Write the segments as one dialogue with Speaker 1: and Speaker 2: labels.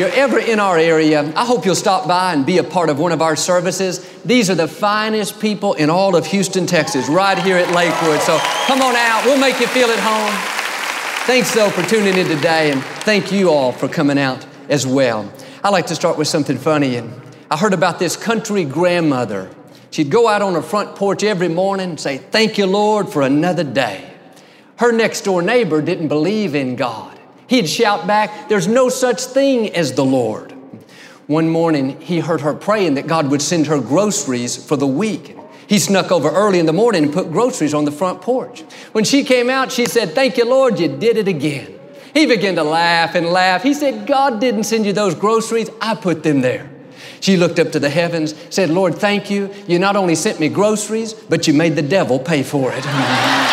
Speaker 1: you're ever in our area, I hope you'll stop by and be a part of one of our services. These are the finest people in all of Houston, Texas, right here at Lakewood. So come on out. We'll make you feel at home. Thanks, though, for tuning in today, and thank you all for coming out as well. I like to start with something funny, and I heard about this country grandmother. She'd go out on her front porch every morning and say, Thank you, Lord, for another day. Her next door neighbor didn't believe in God. He'd shout back, There's no such thing as the Lord. One morning, he heard her praying that God would send her groceries for the week. He snuck over early in the morning and put groceries on the front porch. When she came out, she said, Thank you, Lord, you did it again. He began to laugh and laugh. He said, God didn't send you those groceries, I put them there. She looked up to the heavens, said, Lord, thank you. You not only sent me groceries, but you made the devil pay for it.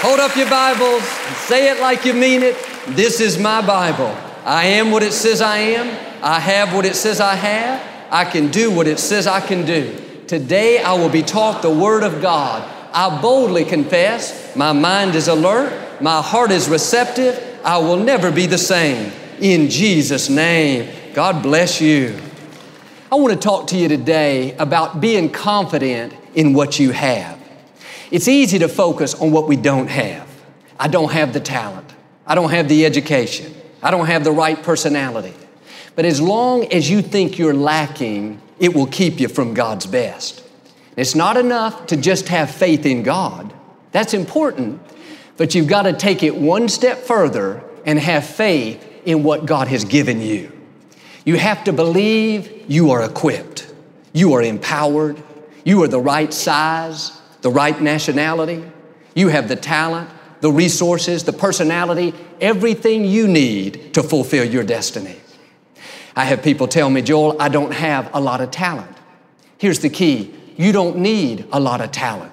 Speaker 1: Hold up your Bibles and say it like you mean it. This is my Bible. I am what it says I am. I have what it says I have. I can do what it says I can do. Today I will be taught the Word of God. I boldly confess my mind is alert, my heart is receptive. I will never be the same. In Jesus' name, God bless you. I want to talk to you today about being confident in what you have. It's easy to focus on what we don't have. I don't have the talent. I don't have the education. I don't have the right personality. But as long as you think you're lacking, it will keep you from God's best. It's not enough to just have faith in God. That's important, but you've got to take it one step further and have faith in what God has given you. You have to believe you are equipped, you are empowered, you are the right size, the right nationality, you have the talent, the resources, the personality, everything you need to fulfill your destiny. I have people tell me, Joel, I don't have a lot of talent. Here's the key you don't need a lot of talent.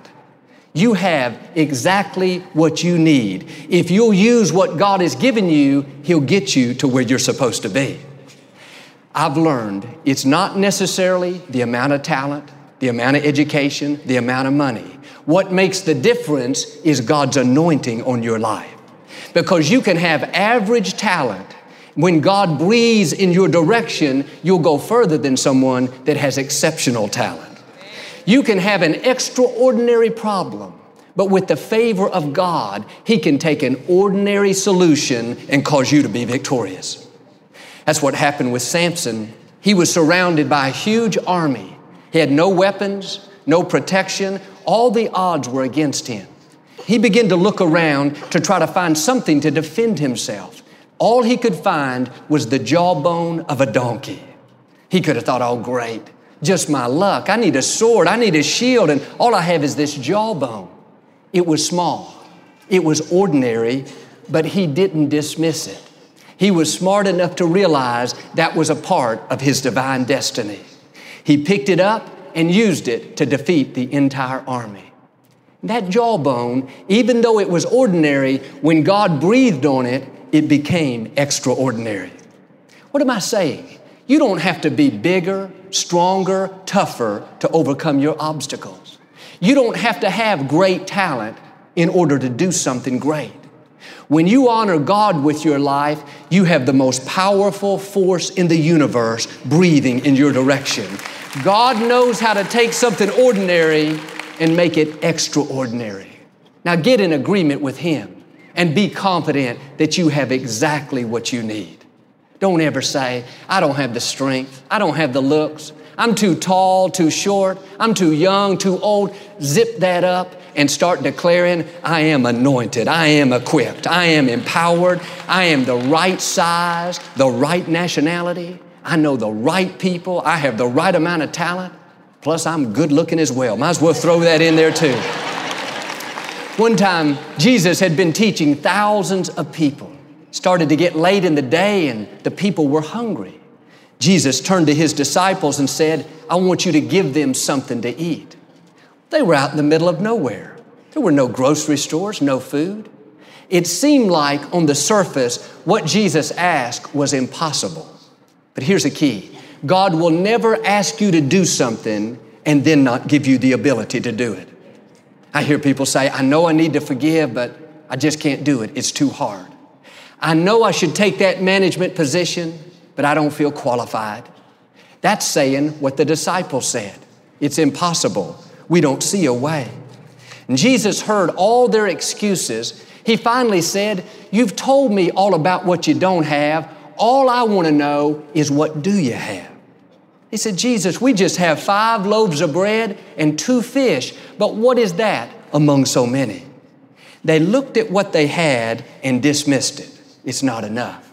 Speaker 1: You have exactly what you need. If you'll use what God has given you, He'll get you to where you're supposed to be. I've learned it's not necessarily the amount of talent, the amount of education, the amount of money. What makes the difference is God's anointing on your life. Because you can have average talent. When God breathes in your direction, you'll go further than someone that has exceptional talent. You can have an extraordinary problem, but with the favor of God, He can take an ordinary solution and cause you to be victorious. That's what happened with Samson. He was surrounded by a huge army. He had no weapons, no protection. All the odds were against him. He began to look around to try to find something to defend himself. All he could find was the jawbone of a donkey. He could have thought, oh, great, just my luck. I need a sword, I need a shield, and all I have is this jawbone. It was small, it was ordinary, but he didn't dismiss it. He was smart enough to realize that was a part of his divine destiny. He picked it up and used it to defeat the entire army. That jawbone, even though it was ordinary, when God breathed on it, it became extraordinary. What am I saying? You don't have to be bigger, stronger, tougher to overcome your obstacles. You don't have to have great talent in order to do something great. When you honor God with your life, you have the most powerful force in the universe breathing in your direction. God knows how to take something ordinary and make it extraordinary. Now get in agreement with Him and be confident that you have exactly what you need. Don't ever say, I don't have the strength, I don't have the looks, I'm too tall, too short, I'm too young, too old. Zip that up and start declaring, I am anointed, I am equipped, I am empowered, I am the right size, the right nationality, I know the right people. I have the right amount of talent. Plus, I'm good looking as well. Might as well throw that in there too. One time, Jesus had been teaching thousands of people. Started to get late in the day, and the people were hungry. Jesus turned to his disciples and said, I want you to give them something to eat. They were out in the middle of nowhere. There were no grocery stores, no food. It seemed like on the surface, what Jesus asked was impossible. But here's the key God will never ask you to do something and then not give you the ability to do it. I hear people say, I know I need to forgive, but I just can't do it. It's too hard. I know I should take that management position, but I don't feel qualified. That's saying what the disciples said. It's impossible. We don't see a way. And Jesus heard all their excuses. He finally said, You've told me all about what you don't have. All I want to know is what do you have? He said, Jesus, we just have five loaves of bread and two fish, but what is that among so many? They looked at what they had and dismissed it. It's not enough.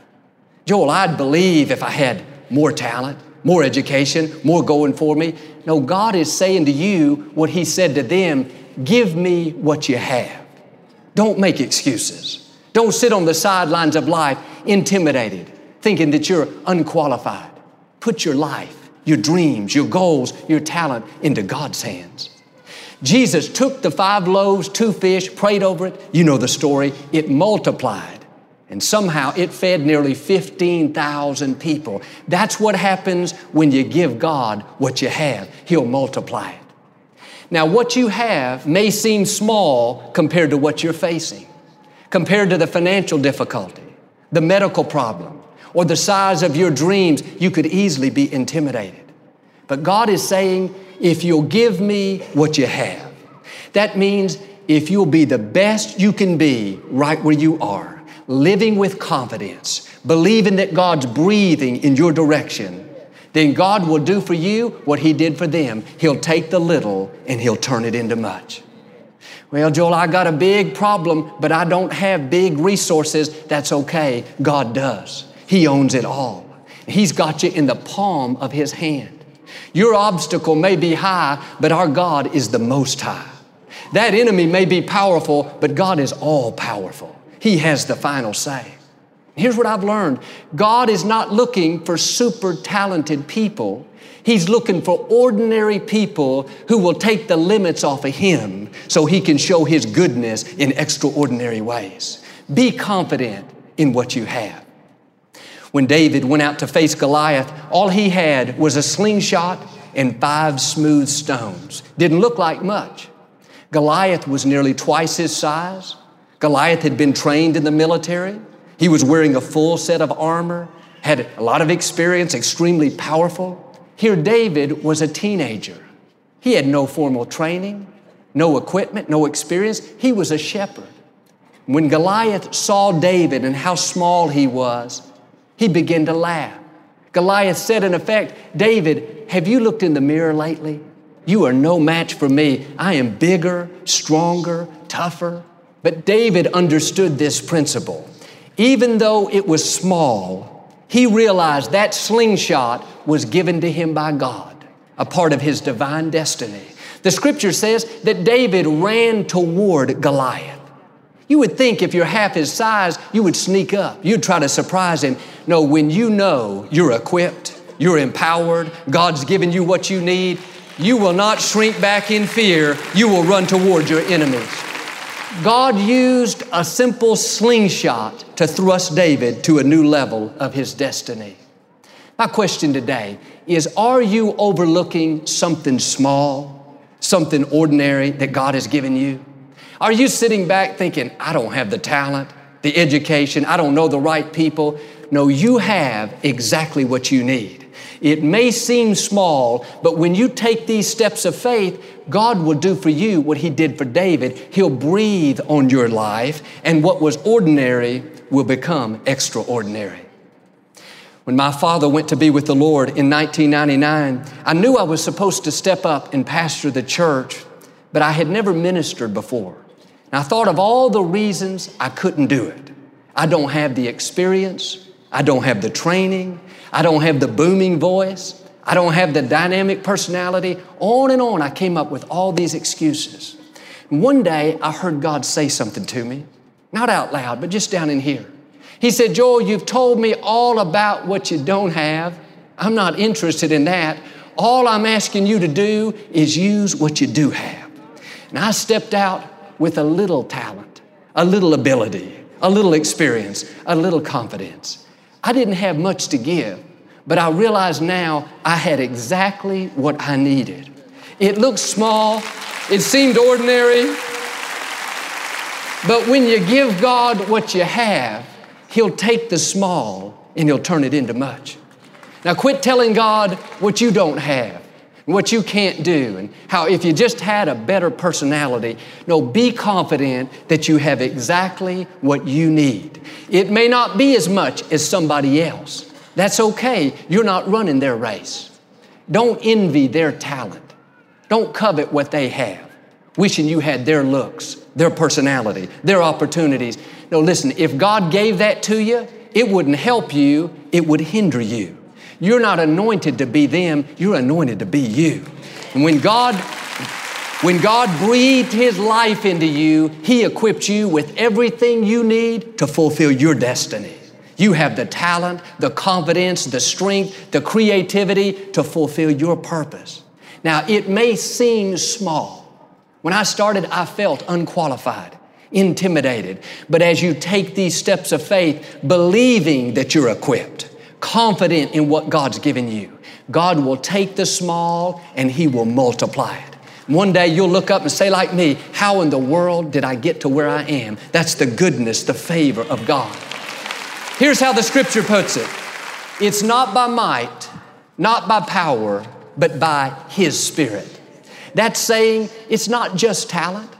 Speaker 1: Joel, I'd believe if I had more talent, more education, more going for me. No, God is saying to you what He said to them give me what you have. Don't make excuses. Don't sit on the sidelines of life intimidated, thinking that you're unqualified. Put your life, your dreams, your goals, your talent into God's hands. Jesus took the five loaves, two fish, prayed over it. You know the story. It multiplied. And somehow it fed nearly 15,000 people. That's what happens when you give God what you have. He'll multiply it. Now, what you have may seem small compared to what you're facing, compared to the financial difficulty, the medical problem, or the size of your dreams. You could easily be intimidated. But God is saying, if you'll give me what you have, that means if you'll be the best you can be right where you are, living with confidence, believing that God's breathing in your direction, then God will do for you what He did for them. He'll take the little and He'll turn it into much. Well, Joel, I got a big problem, but I don't have big resources. That's okay. God does. He owns it all. He's got you in the palm of His hand. Your obstacle may be high, but our God is the most high. That enemy may be powerful, but God is all powerful. He has the final say. Here's what I've learned God is not looking for super talented people. He's looking for ordinary people who will take the limits off of Him so He can show His goodness in extraordinary ways. Be confident in what you have. When David went out to face Goliath, all he had was a slingshot and five smooth stones. Didn't look like much. Goliath was nearly twice his size. Goliath had been trained in the military. He was wearing a full set of armor, had a lot of experience, extremely powerful. Here, David was a teenager. He had no formal training, no equipment, no experience. He was a shepherd. When Goliath saw David and how small he was, he began to laugh. Goliath said, in effect, David, have you looked in the mirror lately? You are no match for me. I am bigger, stronger, tougher. But David understood this principle. Even though it was small, he realized that slingshot was given to him by God, a part of his divine destiny. The scripture says that David ran toward Goliath. You would think if you're half his size, you would sneak up. You'd try to surprise him. No, when you know you're equipped, you're empowered, God's given you what you need, you will not shrink back in fear. You will run toward your enemies. God used a simple slingshot to thrust David to a new level of his destiny. My question today is Are you overlooking something small, something ordinary that God has given you? Are you sitting back thinking, I don't have the talent, the education, I don't know the right people? No, you have exactly what you need. It may seem small, but when you take these steps of faith, God will do for you what He did for David. He'll breathe on your life, and what was ordinary will become extraordinary. When my father went to be with the Lord in 1999, I knew I was supposed to step up and pastor the church, but I had never ministered before. And I thought of all the reasons I couldn't do it. I don't have the experience, I don't have the training, I don't have the booming voice. I don't have the dynamic personality. On and on, I came up with all these excuses. And one day, I heard God say something to me, not out loud, but just down in here. He said, Joel, you've told me all about what you don't have. I'm not interested in that. All I'm asking you to do is use what you do have. And I stepped out with a little talent, a little ability, a little experience, a little confidence. I didn't have much to give, but I realize now I had exactly what I needed. It looked small, it seemed ordinary, but when you give God what you have, He'll take the small and He'll turn it into much. Now, quit telling God what you don't have, what you can't do, and how if you just had a better personality. No, be confident that you have exactly what you need. It may not be as much as somebody else. That's okay. You're not running their race. Don't envy their talent. Don't covet what they have, wishing you had their looks, their personality, their opportunities. No, listen, if God gave that to you, it wouldn't help you, it would hinder you. You're not anointed to be them, you're anointed to be you. And when God when God breathed His life into you, He equipped you with everything you need to fulfill your destiny. You have the talent, the confidence, the strength, the creativity to fulfill your purpose. Now, it may seem small. When I started, I felt unqualified, intimidated. But as you take these steps of faith, believing that you're equipped, confident in what God's given you, God will take the small and He will multiply it. One day you'll look up and say, like me, how in the world did I get to where I am? That's the goodness, the favor of God. Here's how the scripture puts it it's not by might, not by power, but by His Spirit. That's saying it's not just talent,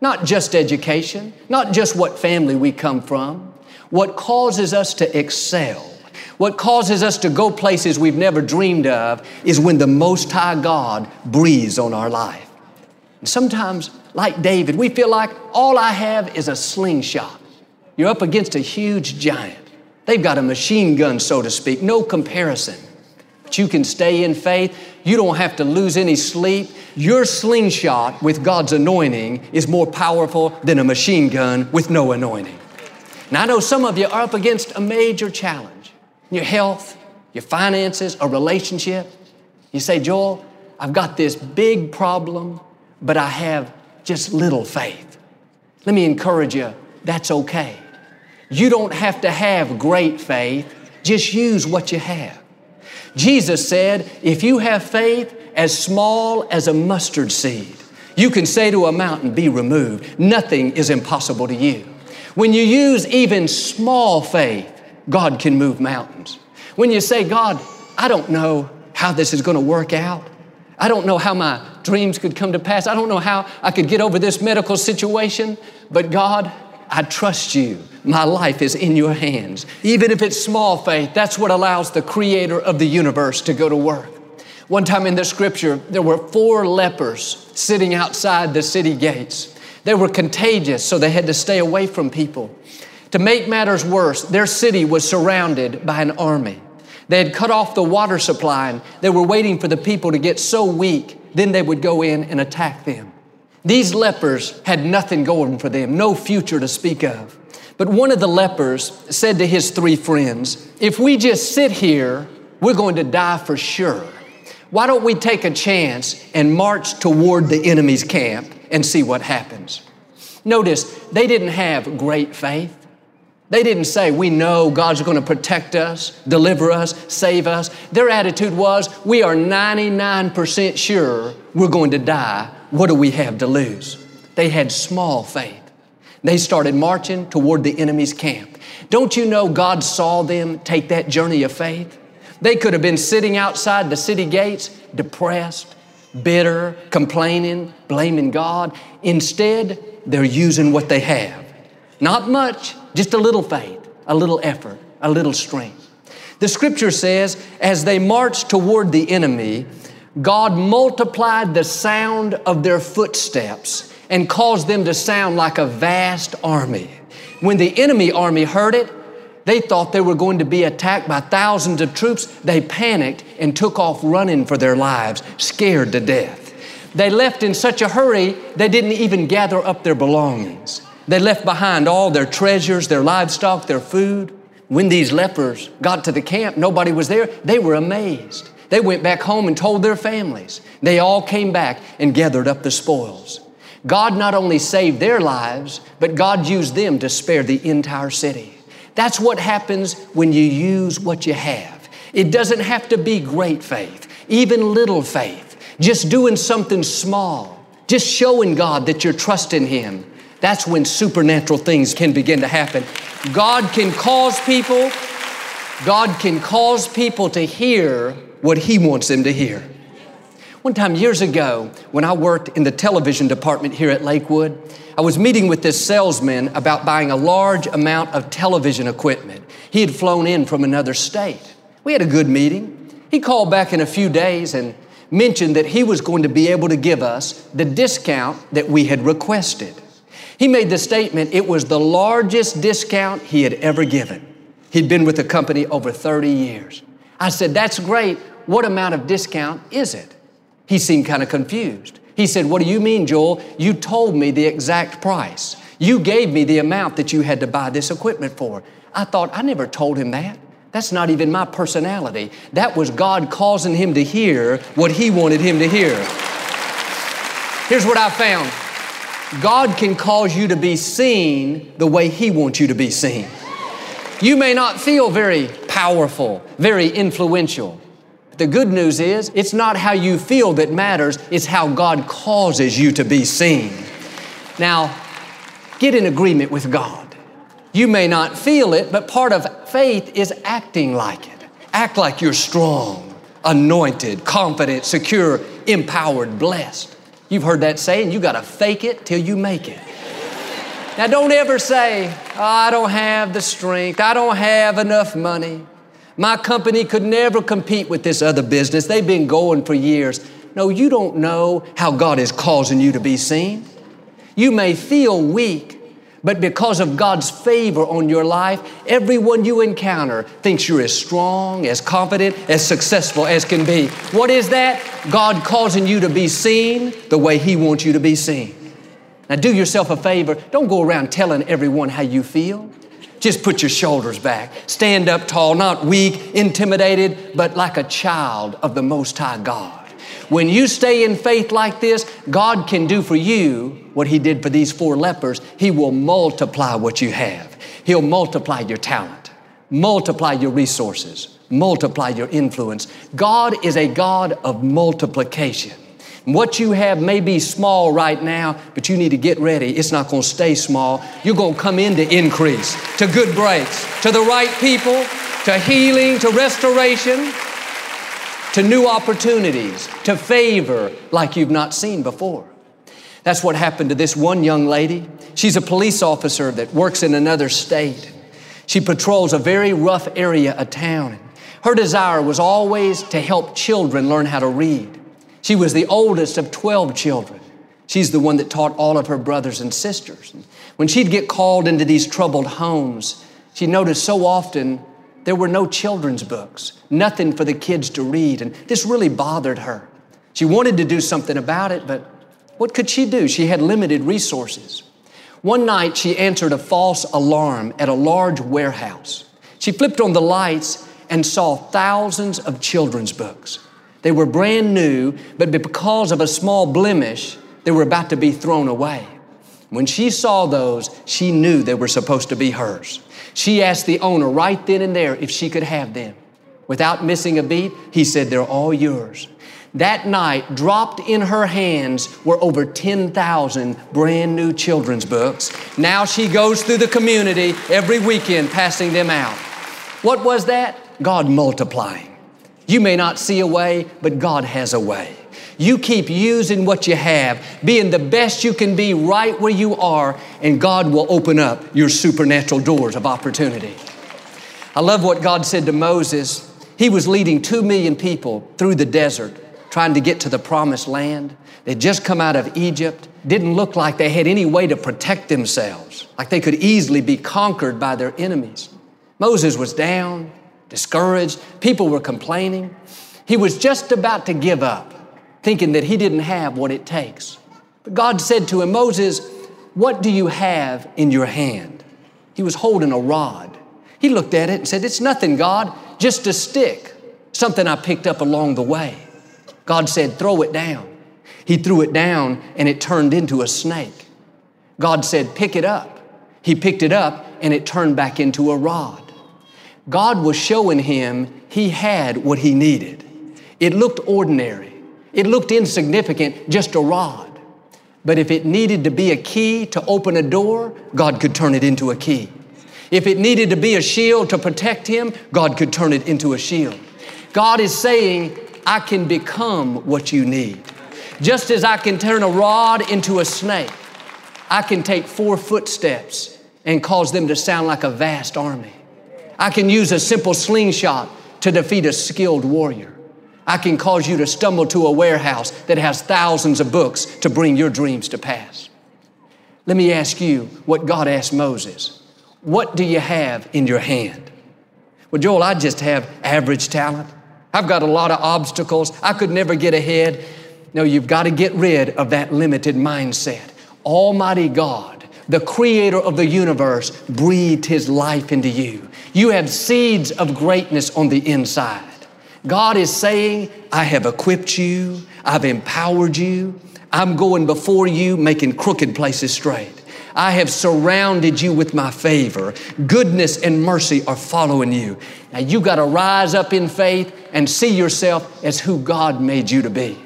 Speaker 1: not just education, not just what family we come from. What causes us to excel, what causes us to go places we've never dreamed of, is when the Most High God breathes on our life. And sometimes, like David, we feel like all I have is a slingshot. You're up against a huge giant. They've got a machine gun, so to speak, no comparison. But you can stay in faith. You don't have to lose any sleep. Your slingshot with God's anointing is more powerful than a machine gun with no anointing. Now, I know some of you are up against a major challenge your health, your finances, a relationship. You say, Joel, I've got this big problem, but I have just little faith. Let me encourage you, that's okay. You don't have to have great faith, just use what you have. Jesus said, if you have faith as small as a mustard seed, you can say to a mountain, be removed. Nothing is impossible to you. When you use even small faith, God can move mountains. When you say, God, I don't know how this is going to work out. I don't know how my dreams could come to pass. I don't know how I could get over this medical situation, but God, I trust you. My life is in your hands. Even if it's small faith, that's what allows the creator of the universe to go to work. One time in the scripture, there were four lepers sitting outside the city gates. They were contagious, so they had to stay away from people. To make matters worse, their city was surrounded by an army. They had cut off the water supply and they were waiting for the people to get so weak, then they would go in and attack them. These lepers had nothing going for them, no future to speak of. But one of the lepers said to his three friends, If we just sit here, we're going to die for sure. Why don't we take a chance and march toward the enemy's camp and see what happens? Notice, they didn't have great faith. They didn't say, We know God's going to protect us, deliver us, save us. Their attitude was, We are 99% sure we're going to die. What do we have to lose? They had small faith. They started marching toward the enemy's camp. Don't you know God saw them take that journey of faith? They could have been sitting outside the city gates, depressed, bitter, complaining, blaming God. Instead, they're using what they have. Not much, just a little faith, a little effort, a little strength. The scripture says, as they marched toward the enemy, God multiplied the sound of their footsteps and caused them to sound like a vast army. When the enemy army heard it, they thought they were going to be attacked by thousands of troops. They panicked and took off running for their lives, scared to death. They left in such a hurry, they didn't even gather up their belongings. They left behind all their treasures, their livestock, their food. When these lepers got to the camp, nobody was there. They were amazed. They went back home and told their families. They all came back and gathered up the spoils. God not only saved their lives, but God used them to spare the entire city. That's what happens when you use what you have. It doesn't have to be great faith, even little faith, just doing something small, just showing God that you're trusting Him. That's when supernatural things can begin to happen. God can cause people, God can cause people to hear what He wants them to hear. One time years ago, when I worked in the television department here at Lakewood, I was meeting with this salesman about buying a large amount of television equipment. He had flown in from another state. We had a good meeting. He called back in a few days and mentioned that he was going to be able to give us the discount that we had requested. He made the statement it was the largest discount he had ever given. He'd been with the company over 30 years. I said, That's great. What amount of discount is it? He seemed kind of confused. He said, What do you mean, Joel? You told me the exact price. You gave me the amount that you had to buy this equipment for. I thought, I never told him that. That's not even my personality. That was God causing him to hear what he wanted him to hear. Here's what I found God can cause you to be seen the way he wants you to be seen. You may not feel very powerful, very influential. The good news is, it's not how you feel that matters, it's how God causes you to be seen. Now, get in agreement with God. You may not feel it, but part of faith is acting like it. Act like you're strong, anointed, confident, secure, empowered, blessed. You've heard that saying, you gotta fake it till you make it. Now, don't ever say, oh, I don't have the strength, I don't have enough money. My company could never compete with this other business. They've been going for years. No, you don't know how God is causing you to be seen. You may feel weak, but because of God's favor on your life, everyone you encounter thinks you're as strong, as confident, as successful as can be. What is that? God causing you to be seen the way He wants you to be seen. Now, do yourself a favor. Don't go around telling everyone how you feel. Just put your shoulders back. Stand up tall, not weak, intimidated, but like a child of the Most High God. When you stay in faith like this, God can do for you what He did for these four lepers. He will multiply what you have. He'll multiply your talent, multiply your resources, multiply your influence. God is a God of multiplication. What you have may be small right now, but you need to get ready. It's not going to stay small. You're going to come into increase, to good breaks, to the right people, to healing, to restoration, to new opportunities, to favor like you've not seen before. That's what happened to this one young lady. She's a police officer that works in another state. She patrols a very rough area of town. Her desire was always to help children learn how to read. She was the oldest of 12 children. She's the one that taught all of her brothers and sisters. When she'd get called into these troubled homes, she noticed so often there were no children's books, nothing for the kids to read, and this really bothered her. She wanted to do something about it, but what could she do? She had limited resources. One night, she answered a false alarm at a large warehouse. She flipped on the lights and saw thousands of children's books. They were brand new, but because of a small blemish, they were about to be thrown away. When she saw those, she knew they were supposed to be hers. She asked the owner right then and there if she could have them. Without missing a beat, he said, They're all yours. That night, dropped in her hands were over 10,000 brand new children's books. Now she goes through the community every weekend passing them out. What was that? God multiplying. You may not see a way, but God has a way. You keep using what you have, being the best you can be right where you are, and God will open up your supernatural doors of opportunity. I love what God said to Moses. He was leading two million people through the desert, trying to get to the promised land. They'd just come out of Egypt, didn't look like they had any way to protect themselves, like they could easily be conquered by their enemies. Moses was down, discouraged. People were complaining. He was just about to give up, thinking that he didn't have what it takes. But God said to him, Moses, what do you have in your hand? He was holding a rod. He looked at it and said, It's nothing, God, just a stick, something I picked up along the way. God said, Throw it down. He threw it down and it turned into a snake. God said, Pick it up. He picked it up and it turned back into a rod. God was showing him he had what he needed. It looked ordinary, it looked insignificant, just a rod. But if it needed to be a key to open a door, God could turn it into a key. If it needed to be a shield to protect him, God could turn it into a shield. God is saying, I can become what you need. Just as I can turn a rod into a snake, I can take four footsteps and cause them to sound like a vast army. I can use a simple slingshot to defeat a skilled warrior. I can cause you to stumble to a warehouse that has thousands of books to bring your dreams to pass. Let me ask you what God asked Moses. What do you have in your hand? Well, Joel, I just have average talent. I've got a lot of obstacles. I could never get ahead. No, you've got to get rid of that limited mindset. Almighty God, the creator of the universe, breathed his life into you. You have seeds of greatness on the inside. God is saying, I have equipped you, I've empowered you, I'm going before you, making crooked places straight. I have surrounded you with my favor. Goodness and mercy are following you. Now you got to rise up in faith and see yourself as who God made you to be.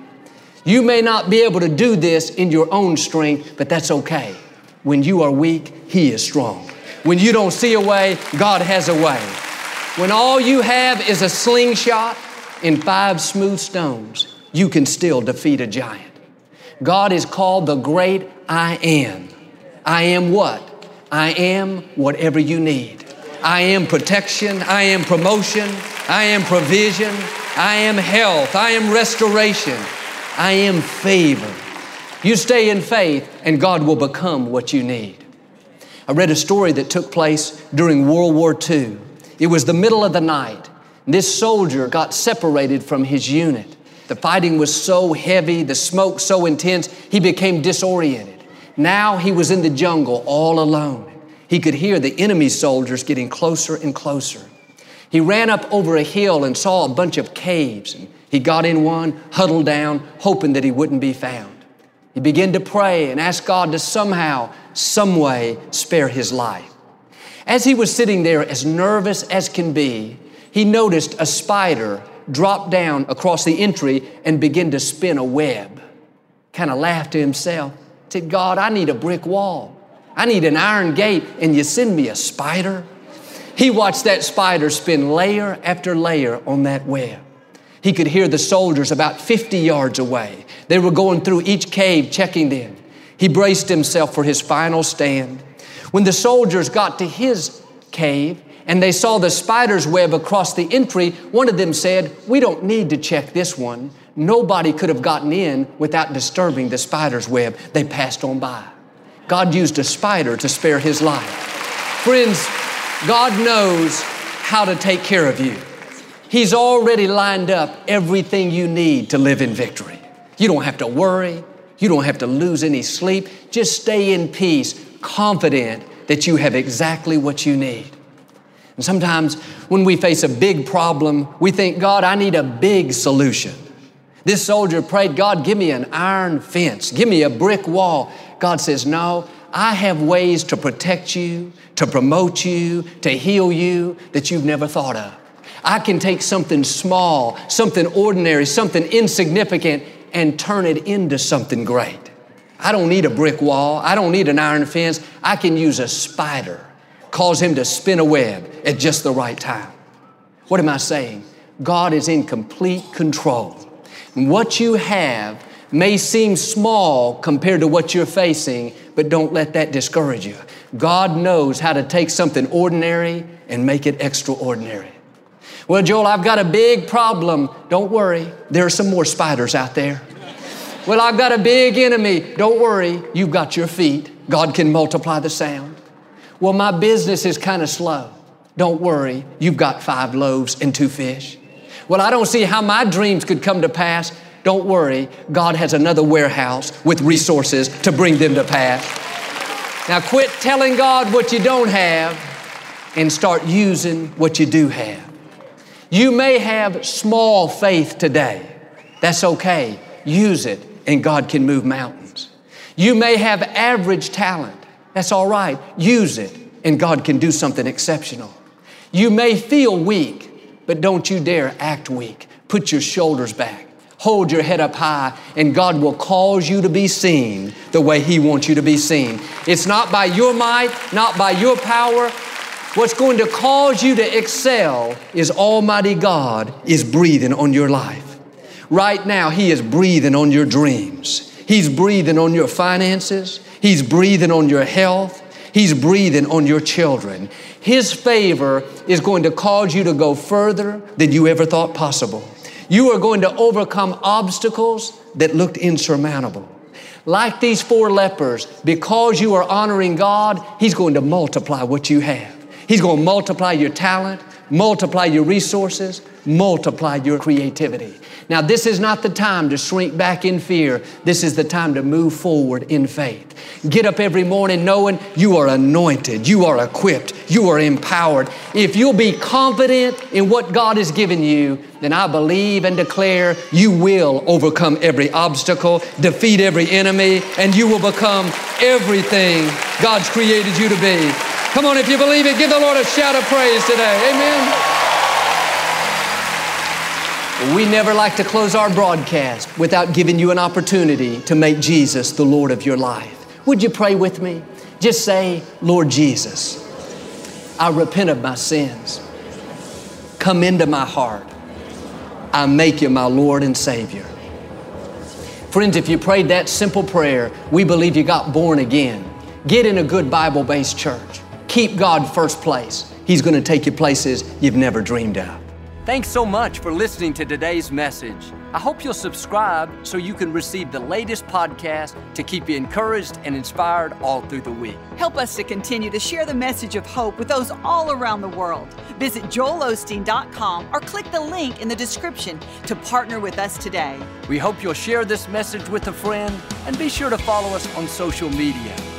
Speaker 1: You may not be able to do this in your own strength, but that's okay. When you are weak, He is strong. When you don't see a way, God has a way. When all you have is a slingshot and five smooth stones, you can still defeat a giant. God is called the great I am. I am what? I am whatever you need. I am protection. I am promotion. I am provision. I am health. I am restoration. I am favor. You stay in faith and God will become what you need. I read a story that took place during World War II. It was the middle of the night. This soldier got separated from his unit. The fighting was so heavy, the smoke so intense, he became disoriented. Now he was in the jungle all alone. He could hear the enemy soldiers getting closer and closer. He ran up over a hill and saw a bunch of caves. And he got in one, huddled down, hoping that he wouldn't be found. He began to pray and ask God to somehow, some way, spare his life. As he was sitting there, as nervous as can be, he noticed a spider drop down across the entry and begin to spin a web. Kind of laughed to himself. Said, God, I need a brick wall. I need an iron gate, and you send me a spider? He watched that spider spin layer after layer on that web. He could hear the soldiers about 50 yards away. They were going through each cave, checking them. He braced himself for his final stand. When the soldiers got to his cave and they saw the spider's web across the entry, one of them said, We don't need to check this one. Nobody could have gotten in without disturbing the spider's web. They passed on by. God used a spider to spare his life. Friends, God knows how to take care of you. He's already lined up everything you need to live in victory. You don't have to worry. You don't have to lose any sleep. Just stay in peace, confident that you have exactly what you need. And sometimes when we face a big problem, we think, God, I need a big solution. This soldier prayed, God, give me an iron fence, give me a brick wall. God says, No, I have ways to protect you, to promote you, to heal you that you've never thought of. I can take something small, something ordinary, something insignificant, and turn it into something great. I don't need a brick wall. I don't need an iron fence. I can use a spider, cause him to spin a web at just the right time. What am I saying? God is in complete control. What you have may seem small compared to what you're facing, but don't let that discourage you. God knows how to take something ordinary and make it extraordinary. Well, Joel, I've got a big problem. Don't worry, there are some more spiders out there. Well, I've got a big enemy. Don't worry, you've got your feet. God can multiply the sound. Well, my business is kind of slow. Don't worry, you've got five loaves and two fish. Well, I don't see how my dreams could come to pass. Don't worry, God has another warehouse with resources to bring them to pass. Now, quit telling God what you don't have and start using what you do have. You may have small faith today. That's okay. Use it and God can move mountains. You may have average talent. That's all right. Use it, and God can do something exceptional. You may feel weak, but don't you dare act weak. Put your shoulders back. Hold your head up high, and God will cause you to be seen the way He wants you to be seen. It's not by your might, not by your power. What's going to cause you to excel is Almighty God is breathing on your life. Right now, He is breathing on your dreams. He's breathing on your finances. He's breathing on your health. He's breathing on your children. His favor is going to cause you to go further than you ever thought possible. You are going to overcome obstacles that looked insurmountable. Like these four lepers, because you are honoring God, He's going to multiply what you have. He's going to multiply your talent, multiply your resources, multiply your creativity. Now, this is not the time to shrink back in fear. This is the time to move forward in faith. Get up every morning knowing you are anointed, you are equipped, you are empowered. If you'll be confident in what God has given you, then I believe and declare you will overcome every obstacle, defeat every enemy, and you will become everything God's created you to be. Come on, if you believe it, give the Lord a shout of praise today. Amen. We never like to close our broadcast without giving you an opportunity to make Jesus the Lord of your life. Would you pray with me? Just say, Lord Jesus, I repent of my sins. Come into my heart. I make you my Lord and Savior. Friends, if you prayed that simple prayer, we believe you got born again. Get in a good Bible based church. Keep God first place. He's going to take you places you've never dreamed of.
Speaker 2: Thanks so much for listening to today's message. I hope you'll subscribe so you can receive the latest podcast to keep you encouraged and inspired all through the week.
Speaker 3: Help us to continue to share the message of hope with those all around the world. Visit joelosteen.com or click the link in the description to partner with us today.
Speaker 2: We hope you'll share this message with a friend and be sure to follow us on social media.